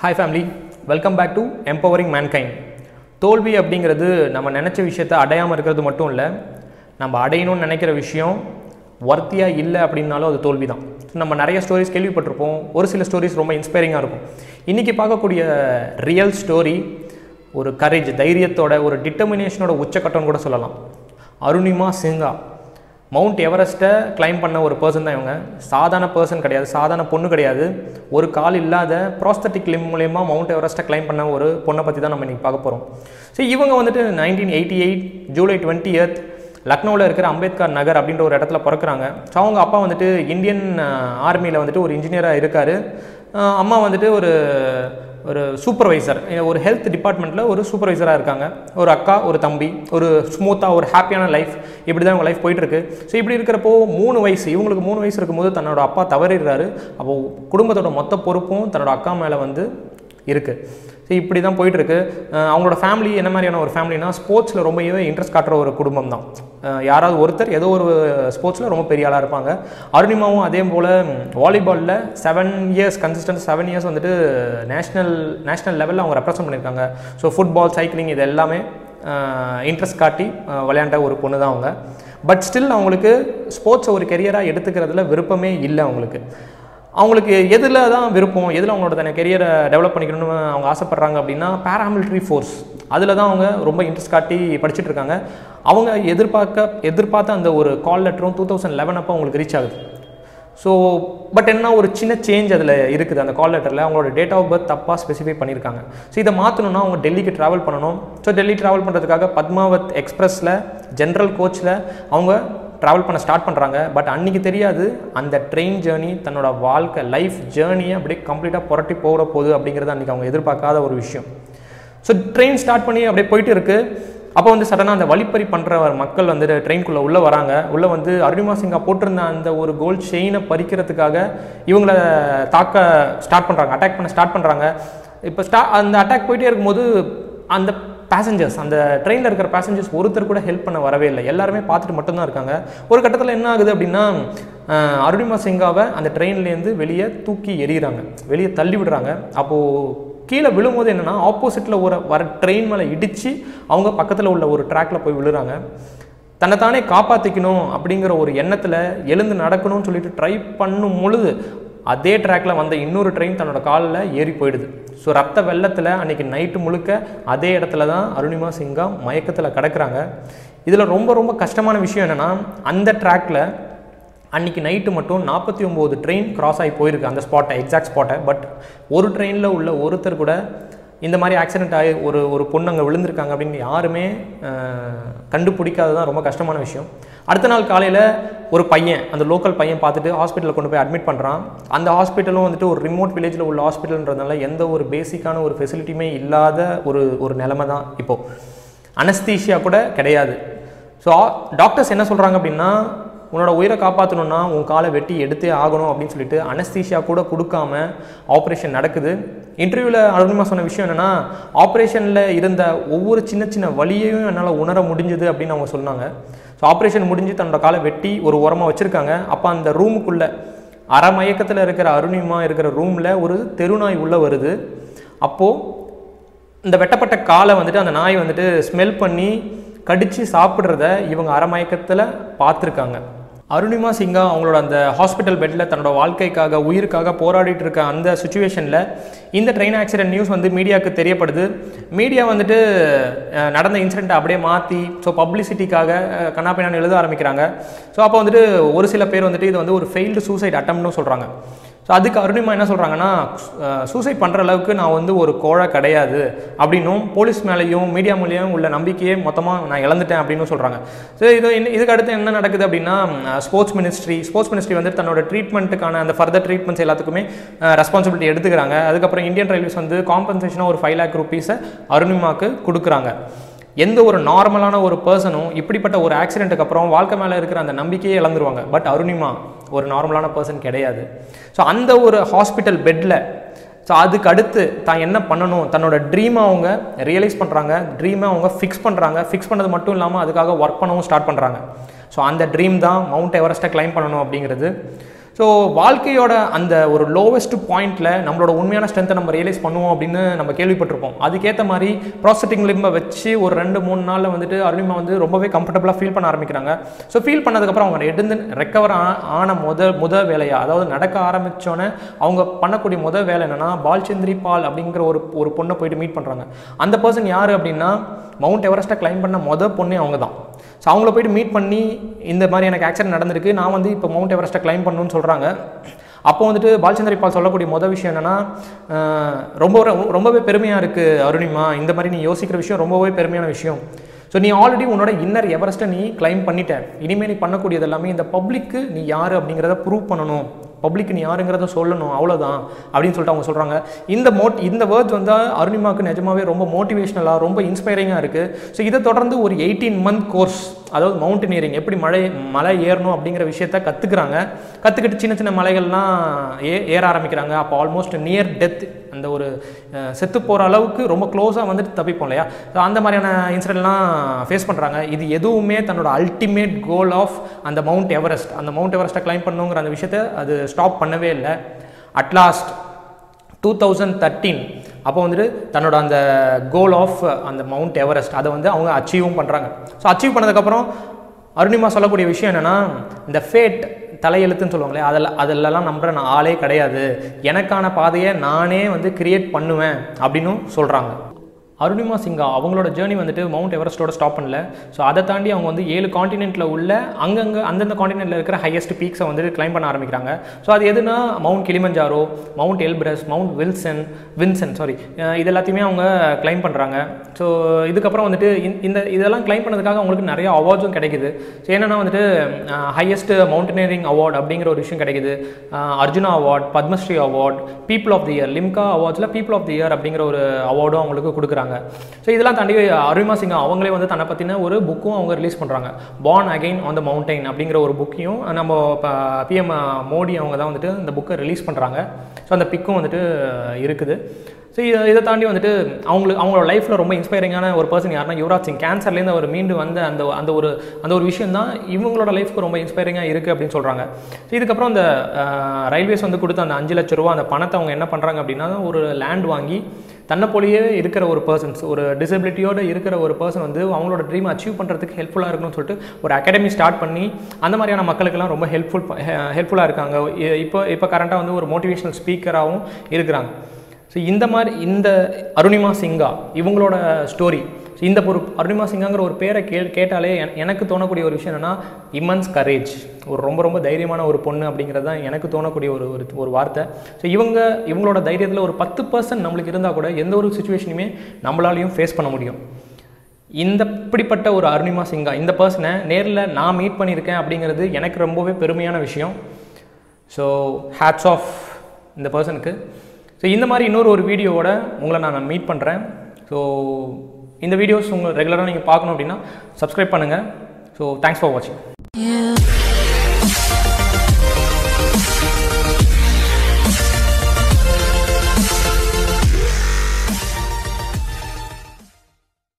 Hi family welcome back to empowering mankind தோல்வி அப்படிங்கிறது நம்ம நினச்ச விஷயத்தை அடையாமல் இருக்கிறது மட்டும் இல்லை நம்ம அடையணும்னு நினைக்கிற விஷயம் ஒர்த்தியாக இல்லை அப்படின்னாலும் அது தோல்வி தான் நம்ம நிறைய ஸ்டோரிஸ் கேள்விப்பட்டிருப்போம். ஒரு சில ஸ்டோரிஸ் ரொம்ப இன்ஸ்பைரிங்காக இருக்கும். இன்றைக்கி பார்க்கக்கூடிய ரியல் ஸ்டோரி ஒரு கரேஜ் தைரியத்தோட ஒரு டிட்டர்மினேஷனோட உச்சக்கட்டம்னு கூட சொல்லலாம். அருணிமா சிங்கா. மவுண்ட் எவரெஸ்ட்டை கிளைம் பண்ண ஒரு பர்சன் தான் இவங்க. சாதாரண பர்சன் கிடையாது சாதாரண பொண்ணு கிடையாது. ஒரு கால் இல்லாத ப்ராஸ்தட்டிக் லிம் மூலயமா மவுண்ட் எவரெஸ்ட்டை கிளைம் பண்ண ஒரு பொண்ணை பற்றி தான் நம்ம இன்றைக்கி பார்க்க போகிறோம் ஸோ இவங்க வந்துட்டு nineteen eighty eight July twenty eighth லக்னோவில் இருக்கிற அம்பேத்கர் நகர் அப்படின்ற ஒரு இடத்துல பிறக்கிறாங்க. ஸோ அவங்க அப்பா வந்துட்டு இந்தியன் ஆர்மியில் வந்துட்டு ஒரு இன்ஜினியராக இருக்கார். அம்மா வந்துட்டு ஒரு ஒரு சூப்பர்வைசர் ஒரு ஹெல்த் டிபார்ட்மெண்ட்டில் ஒரு சூப்பர்வைசராக இருக்காங்க. ஒரு அக்கா ஒரு தம்பி ஒரு ஸ்மூத்தாக ஒரு ஹாப்பியான லைஃப் இப்படி தான் உங்கள் லைஃப் போயிட்டுருக்கு. ஸோ இப்படி இருக்கிறப்போ மூணு வயசு இவங்களுக்கு மூணு வயசு இருக்கும்போது தன்னோட அப்பா தவறிடுறாரு. அப்போது குடும்பத்தோட மொத்த பொறுப்பும் தன்னோட அக்கா மேலே வந்து இருக்குது ஸோ இப்படி தான் போயிட்டுருக்கு அவங்களோட ஃபேமிலி என்ன மாதிரியான ஒரு ஃபேமிலினா ஸ்போர்ட்ஸில் ரொம்பவே இன்ட்ரெஸ்ட் காட்டுற ஒரு குடும்பம் தான் யாராவது ஒருத்தர் ஏதோ ஒரு ஸ்போர்ட்ஸில் ரொம்ப பெரிய ஆளாக இருப்பாங்க. அருணிமாவும் அதே போல் வாலிபாலில் seven years consistent seven years வந்துட்டு நேஷ்னல் நேஷ்னல் லெவலில் அவங்க ரெப்ரசன்ட் பண்ணியிருக்காங்க. ஸோ ஃபுட்பால் சைக்கிளிங் இது எல்லாமே இன்ட்ரெஸ்ட் காட்டி விளையாண்ட ஒரு பொண்ணு தான் அவங்க. பட் ஸ்டில் அவங்களுக்கு ஸ்போர்ட்ஸை ஒரு கெரியராக எடுத்துக்கிறதுல விருப்பமே இல்லை அவங்களுக்கு. அவங்களுக்கு எதில் தான் விருப்பம் எதில் அவங்களோட தன கெரியரை டெவலப் பண்ணிக்கணும்னு அவங்க ஆசைப்பட்றாங்க அப்படின்னா பேராமிலிட்ரி ஃபோர்ஸ் அதில் தான் அவங்க ரொம்ப இன்ட்ரெஸ்ட் காட்டி படிச்சுட்டு இருக்காங்க. அவங்க எதிர்பார்க்க எதிர்பார்த்த அந்த ஒரு கால் லெட்டரும் டூ தௌசண்ட் லெவன் அப்போ அவங்களுக்கு ரீச் ஆகுது. ஸோ பட் என்ன ஒரு சின்ன சேஞ்ச் அதில் இருக்குது அந்த கால் லெட்டரில் அவங்களோட டேட் ஆஃப் பர்த் தப்பாக ஸ்பெசிஃபை பண்ணியிருக்காங்க. ஸோ இதை மாற்றணும்னா அவங்க டெல்லிக்கு ட்ராவல் பண்ணணும். ஸோ டெல்லி ட்ராவல் பண்ணுறதுக்காக பத்மாவத் எக்ஸ்பிரஸில் ஜென்ரல் கோச்சில் அவங்க ட்ராவல் பண்ண ஸ்டார்ட் பண்ணுறாங்க பட் அன்றைக்கி தெரியாது அந்த ட்ரெயின் ஜேர்னி தன்னோட வாழ்க்கை லைஃப் ஜேர்னியை அப்படியே கம்ப்ளீட்டாக புரட்டி போகிற போகுது அப்படிங்கிறது அன்றைக்கி அவங்க எதிர்பார்க்காத ஒரு விஷயம். ஸோ ட்ரெயின் ஸ்டார்ட் பண்ணி அப்படியே போயிட்டு இருக்குது அப்போ வந்து சடனாக அந்த வழிப்பறி பண்ணுற மக்கள் வந்து ட்ரெயின்குள்ளே உள்ளே வராங்க. உள்ளே வந்து அருணிமா சிங்கா போட்டிருந்த அந்த ஒரு கோல்ட் செயினை பறிக்கிறதுக்காக இவங்கள தாக்க ஸ்டார்ட் பண்ணுறாங்க அட்டாக் பண்ண ஸ்டார்ட் பண்ணுறாங்க இப்போ ஸ்டா அந்த அட்டாக் போயிட்டே இருக்கும்போது அந்த பேசஞ்சர்ஸ் அந்த ட்ரெயினில் இருக்கிற பேசஞ்சர்ஸ் ஒருத்தர் கூட ஹெல்ப் பண்ண வரவே இல்லை. எல்லாருமே பார்த்துட்டு மட்டும்தான் இருக்காங்க. ஒரு கட்டத்தில் என்ன ஆகுது அப்படின்னா அருணிமா சிங்காவை அந்த ட்ரெயின்லேருந்து வெளியே தூக்கி எறிகிறாங்க வெளியே தள்ளி விடுறாங்க. அப்போது கீழே விழும்போது என்னென்னா ஆப்போசிட்டில் ஒரு வர ட்ரெயின் மேலே இடித்து அவங்க பக்கத்தில் உள்ள ஒரு ட்ராக்கில் போய் விழுறாங்க. தன்னைத்தானே காப்பாற்றிக்கணும் அப்படிங்கிற ஒரு எண்ணத்தில் எழுந்து நடக்கணும்னு சொல்லிட்டு ட்ரை பண்ணும் பொழுது அதே ட்ராக்கில் வந்த இன்னொரு ட்ரெயின் தன்னோட காலில் ஏறி போயிடுது. ஸோ ரத்த வெள்ளத்தில் அன்றைக்கி நைட்டு முழுக்க அதே இடத்துல தான் அருணிமா சிங்கா மயக்கத்தில் கிடக்கிறாங்க. இதில் ரொம்ப ரொம்ப கஷ்டமான விஷயம் என்னென்னா அந்த ட்ராக்கில் அன்றைக்கி நைட்டு மட்டும் நாற்பத்தி ஒம்பது ட்ரெயின் கிராஸ் ஆகி போயிருக்கு அந்த ஸ்பாட்டை எக்ஸாக்ட் ஸ்பாட்டை பட் ஒரு ட்ரெயினில் உள்ள ஒருத்தர் கூட இந்த மாதிரி ஆக்சிடென்ட் ஆகி ஒரு ஒரு பொண்ணு அங்கே விழுந்திருக்காங்க அப்படின்னு யாருமே கண்டுபிடிக்காது தான் ரொம்ப கஷ்டமான விஷயம். அடுத்த நாள் காலையில் ஒரு பையன் அந்த லோக்கல் பையன் பார்த்துட்டு ஹாஸ்பிட்டலில் கொண்டு போய் அட்மிட் பண்ணுறான் அந்த ஹாஸ்பிட்டலும் வந்துட்டு ஒரு ரிமோட் வில்லேஜில் உள்ள ஹாஸ்பிட்டல்ன்றதுனால எந்த ஒரு பேசிக்கான ஒரு ஃபெசிலிட்டியுமே இல்லாத ஒரு ஒரு நிலமை தான் இப்போது அனஸ்தீஷியா கூட கிடையாது. ஸோ டாக்டர்ஸ் என்ன சொல்கிறாங்க அப்படின்னா உன்னோட உயிரை காப்பாற்றணுன்னா உன் காலை வெட்டி எடுத்தே ஆகணும் அப்படின்னு சொல்லிட்டு அனஸ்தீஷியா கூட கொடுக்காம ஆப்ரேஷன் நடக்குது. இன்டர்வியூவில் அருணிமா சொன்ன விஷயம் என்னென்னா ஆப்ரேஷனில் இருந்த ஒவ்வொரு சின்ன சின்ன வழியையும் என்னால் உணர முடிஞ்சுது அப்படின்னு அவங்க சொன்னாங்க. ஸோ ஆப்ரேஷன் முடிஞ்சு தன்னோட காலை வெட்டி ஒரு உரமாக வச்சுருக்காங்க. அப்போ அந்த ரூமுக்குள்ளே அரை மயக்கத்தில் இருக்கிற அருணிமா இருக்கிற ரூமில் ஒரு தெருநாய் உள்ளே வருது. அப்போது இந்த வெட்டப்பட்ட காலை வந்துட்டு அந்த நாய் வந்துட்டு ஸ்மெல் பண்ணி கடித்து சாப்பிட்றத இவங்க அரமயக்கத்தில் பார்த்துருக்காங்க. அருணிமா சிங்கா அவங்களோட அந்த ஹாஸ்பிட்டல் பெட்டில் தன்னோட வாழ்க்கைக்காக உயிருக்காக போராடிட்டு இருக்க அந்த சுச்சுவேஷனில் இந்த ட்ரெயின் ஆக்சிடென்ட் நியூஸ் வந்து மீடியாவுக்கு தெரியப்படுது. மீடியா வந்துட்டு நடந்த இன்சிடெண்ட்டை அப்படியே மாற்றி ஸோ பப்ளிசிட்டிக்காக கண்ணாப்பினான்னு எழுத ஆரம்பிக்கிறாங்க. ஸோ அப்போ வந்துட்டு ஒரு சில பேர் வந்துட்டு இது வந்து ஒரு ஃபெயில்டு சூசைட் அட்டம்னு சொல்கிறாங்க ஸோ அதுக்கு அருணிமா என்ன சொல்கிறாங்கன்னா சூசைட் பண்ணுற அளவுக்கு நான் வந்து ஒரு கோழை கிடையாது அப்படின்னும் போலீஸ் மேலேயும் மீடியா மூலியம் உள்ள நம்பிக்கையே மொத்தமாக நான் இழந்துட்டேன் அப்படின்னு சொல்கிறாங்க ஸோ இது இதுக்கு அடுத்து என்ன நடக்குது அப்படின்னா ஸ்போர்ட்ஸ் மினிஸ்ட்ரி ஸ்போர்ட்ஸ் மினிஸ்ட்ரி வந்து தன்னோட ட்ரீட்மெண்ட்டுக்கான அந்த ஃபர்தர் ட்ரீட்மெண்ட்ஸ் எல்லாத்துக்குமே ரெஸ்பான்சிபிலிட்டி எடுத்துக்கிறாங்க. அதுக்கப்புறம் இந்தியன் ரயில்வேஸ் வந்து காம்பன்சேஷனாக ஒரு ஃபைவ் லேக் ருபீஸை அருணிமாவுக்கு கொடுக்குறாங்க. எந்த ஒரு நார்மலான ஒரு பர்சனும் இப்படிப்பட்ட ஒரு ஆக்சிடென்ட்டுக்கு அப்புறம் வாழ்க்கை மேலே இருக்கிற அந்த நம்பிக்கையே இழந்துருவாங்க. பட் அருணிமா ஒரு நார்மலான பர்சன் கிடையாது. ஸோ அந்த ஒரு ஹாஸ்பிட்டல் பெட்டில் ஸோ அதுக்கு அடுத்து தான் என்ன பண்ணணும்? தன்னோட ட்ரீமை அவங்க ரியலைஸ் பண்ணுறாங்க ட்ரீமை அவங்க ஃபிக்ஸ் பண்ணுறாங்க ஃபிக்ஸ் பண்ணது மட்டும் இல்லாமல் அதுக்காக ஒர்க் பண்ணவும் ஸ்டார்ட் பண்ணுறாங்க ஸோ அந்த ட்ரீம் தான் மவுண்ட் எவரெஸ்ட்டை கிளைம் பண்ணணும் அப்படிங்கிறது. ஸோ வாழ்க்கையோட அந்த ஒரு லோவஸ்ட் பாயிண்ட்டில் நம்மளோட உண்மையான ஸ்ட்ரென்த்தை நம்ம ரியலைஸ் பண்ணுவோம் அப்படின்னு நம்ம கேள்விப்பட்டிருப்போம். அதுக்கேற்ற மாதிரி ப்ராசட்டிங் லிம்பை வச்சு ஒரு ரெண்டு மூணு நாளில் வந்துட்டு அருணிமா வந்து ரொம்பவே கம்ஃபர்டபுளாக ஃபீல் பண்ண ஆரம்பிக்கிறாங்க. ஸோ ஃபீல் பண்ணதுக்கப்புறம் அவங்க எடுந்து ரெக்கவர் ஆன முத முத வேலையாக அதாவது நடக்க ஆரம்பித்தோன்னே அவங்க பண்ணக்கூடிய முத வேலை என்னென்னா பால்ச்சந்திரி பால் அப்படிங்கிற ஒரு ஒரு பொண்ணை போயிட்டு மீட் பண்ணுறாங்க அந்த பர்சன் யார் அப்படின்னா மவுண்ட் எவரெஸ்ட்டை கிளைம் பண்ண மொதல் பொண்ணே அவங்க தான் ஸோ அவங்கள போயிட்டு மீட் பண்ணி இந்த மாதிரி எனக்கு ஆக்சிடென்ட் நடந்திருக்கு. நான் வந்து இப்போ மவுண்ட் எவரெஸ்ட்டை கிளைம் பண்ணணும்னு சொல்கிறாங்க அப்போ வந்துட்டு பாலச்சந்திரி பால் சொல்லக்கூடிய மொதல் விஷயம் என்னென்னா ரொம்ப ரொம்பவே பெருமையாக இருக்குது அருணிமா. இந்த மாதிரி நீ யோசிக்கிற விஷயம் ரொம்பவே பெருமையான விஷயம். ஸோ நீ ஆல்ரெடி உன்னோட இன்னர் எவரெஸ்ட்டை நீ கிளைம் பண்ணிட்ட. இனிமேல் நீ பண்ணக்கூடியது எல்லாமே இந்த பப்ளிக்கு நீ யார் அப்படிங்கிறத ப்ரூவ் பண்ணணும். பப்ளிக் நீ யாருங்கிறத சொல்லணும் அவ்வளோதான் அப்படின்னு சொல்லிட்டு அவங்க சொல்கிறாங்க இந்த மோட் இந்த வேர்ட்ஸ் வந்து அருணிமாவுக்கு நிஜமாவே ரொம்ப மோட்டிவேஷனலாக ரொம்ப இன்ஸ்பைரிங்காக இருக்குது ஸோ இதை தொடர்ந்து ஒரு எயிட்டீன் மந்த் கோர்ஸ் அதாவது மவுண்டனியரிங் எப்படி மலை மலை ஏறணும் அப்படிங்கிற விஷயத்த கற்றுக்குறாங்க கற்றுக்கிட்டு சின்ன சின்ன மலைகள்லாம் ஏ ஏற ஆரம்பிக்கிறாங்க. அப்போ ஆல்மோஸ்ட் நியர் டெத் அந்த ஒரு செத்து போகிற அளவுக்கு ரொம்ப க்ளோஸாக வந்துட்டு தப்பிப்போம் இல்லையா? ஸோ அந்த மாதிரியான இன்சிடென்ட்லாம் ஃபேஸ் பண்ணுறாங்க இது எதுவுமே தன்னோட அல்டிமேட் கோல் ஆஃப் அந்த மவுண்ட் எவரெஸ்ட் அந்த மவுண்ட் எவரெஸ்ட்டை கிளைம் பண்ணுங்கிற அந்த விஷயத்தை அது ஸ்டாப் பண்ணவே இல்லை. அட்லாஸ்ட் டூ தௌசண்ட் தேர்ட்டீன் அப்போ வந்துட்டு தன்னோட அந்த கோல் ஆஃப் அந்த மவுண்ட் எவரெஸ்ட் அதை வந்து அவங்க அச்சீவும் பண்ணுறாங்க ஸோ அச்சீவ் பண்ணதுக்கப்புறம் அருணிமா சொல்லக்கூடிய விஷயம் என்னென்னா இந்த ஃபேட் தலையெழுத்துன்னு சொல்லுவாங்களே அதில் அதிலெல்லாம் நம்புற நான் ஆளே கிடையாது. எனக்கான பாதையை நானே வந்து கிரியேட் பண்ணுவேன் அப்படின்னும் சொல்கிறாங்க அருணிமா சிங்கா அவங்களோட ஜேர்னி வந்துட்டு மவுண்ட் எவரெஸ்ட்டோட ஸ்டாப் பண்ணல. ஸோ அதை தாண்டி அவங்க வந்து ஏழு காண்டினென்ட்டில் உள்ள அங்கங்கே அந்தந்த காண்டினென்ட்டில் இருக்கிற ஹையஸ்ட் பீக்ஸை வந்து கிளைம் பண்ண ஆரம்பிக்கிறாங்க. ஸோ அது எதுனா mount Kilimanjaro mount Elbrus mount Wilson Vinson sorry இது எல்லாத்தையுமே அவங்க கிளைம் பண்ணுறாங்க ஸோ இதுக்கப்புறம் வந்துட்டு இந்த இதெல்லாம் கிளைம் பண்ணதுக்காக அவங்களுக்கு நிறைய அவார்ட்ஸும் கிடைக்குது. ஸோ என்னென்னா வந்துட்டு ஹையஸ்ட் மவுண்டனியரிங் அவார்டு அப்படிங்கிற ஒரு விஷயம் கிடைக்குது. Arjuna award Padmashri award people of the year Limca அவார்ட்ஸில் people of the year அப்படிங்கிற ஒரு அவார்டும் அவங்களுக்கு கொடுக்குறாங்க. ஸோ இதெல்லாம் தாண்டி அருமா சிங்கம் அவங்களே வந்து தன்னை பற்றின ஒரு புக்கும் அவங்க ரிலீஸ் பண்ணுறாங்க born again on the mountain அப்படிங்கிற ஒரு புக்கையும் நம்ம பிஎம் மோடி அவங்க தான் வந்துட்டு இந்த புக்கை ரிலீஸ் பண்ணுறாங்க ஸோ அந்த பிக்கும் வந்துட்டு இருக்குது. ஸோ இதை இதை தாண்டி வந்துட்டு அவங்களுக்கு அவங்களோட லைஃப்பில் ரொம்ப இன்ஸ்பைரிங்கான ஒரு பர்சன் யாருன்னா யுவராஜ் சிங். கேன்சர்லேருந்து அவர் மீண்டு வந்த அந்த அந்த ஒரு அந்த ஒரு விஷயம் தான் இவங்களோட லைஃப்க்கு ரொம்ப இன்ஸ்பைரிங்காக இருக்குது அப்படின்னு சொல்கிறாங்க ஸோ இதுக்கப்புறம் அந்த ரயில்வேஸ் வந்து கொடுத்த அந்த அஞ்சு லட்ச ரூபா அந்த பணத்தை அவங்க என்ன பண்ணுறாங்க அப்படின்னா ஒரு லேண்ட் வாங்கி தன்னை போலயே இருக்கிற ஒரு பர்சன்ஸ் ஒரு டிசபிலிட்டியோடு இருக்கிற ஒரு பர்சன் வந்து அவங்களோட ட்ரீம் அச்சீவ் பண்ணுறதுக்கு ஹெல்ப்ஃபுல்லாக இருக்கணும்னு சொல்லிட்டு ஒரு அகாடமி ஸ்டார்ட் பண்ணி அந்த மாதிரியான மக்களுக்கெல்லாம் ரொம்ப ஹெல்ப்ஃபுல் ஹெல்ப்ஃபுல்லாக இருக்காங்க. இப்போ இப்போ கரண்ட்டாக வந்து ஒரு மோட்டிவேஷனல் ஸ்பீக்கராகவும் இருக்கிறாங்க. ஸோ இந்த மாதிரி இந்த அருணிமா சிங்கா இவங்களோட ஸ்டோரி ஸோ இந்த ஒரு அருணிமா சிங்காங்கிற ஒரு பேரை கே கேட்டாலே எனக்கு தோணக்கூடிய ஒரு விஷயம் என்னென்னா இமன்ஸ் கரேஜ் ஒரு ரொம்ப ரொம்ப தைரியமான ஒரு பொண்ணு அப்படிங்கிறது தான் எனக்கு தோணக்கூடிய ஒரு ஒரு ஒரு வார்த்தை. ஸோ இவங்க இவங்களோட தைரியத்தில் ஒரு பத்து பர்சன்ட் நம்மளுக்கு இருந்தால் கூட எந்த ஒரு சுச்சுவேஷனையுமே நம்மளாலையும் ஃபேஸ் பண்ண முடியும். இந்த இப்படிப்பட்ட ஒரு அருணிமா சிங்கா இந்த பர்சனை நேரில் நான் மீட் பண்ணியிருக்கேன் அப்படிங்கிறது எனக்கு ரொம்பவே பெருமையான விஷயம். ஸோ ஹேட்ஸ் ஆஃப் இந்த பர்சனுக்கு ஸோ இந்த மாதிரி இன்னொரு ஒரு வீடியோவோட உங்களை நான் மீட் பண்ணுறேன் ஸோ இந்த வீடியோஸ் உங்கள் ரெகுலராக நீங்கள் பார்க்கணும் அப்படின்னா சப்ஸ்கிரைப் பண்ணுங்கள் ஸோ தேங்க்ஸ் ஃபார் வாட்சிங்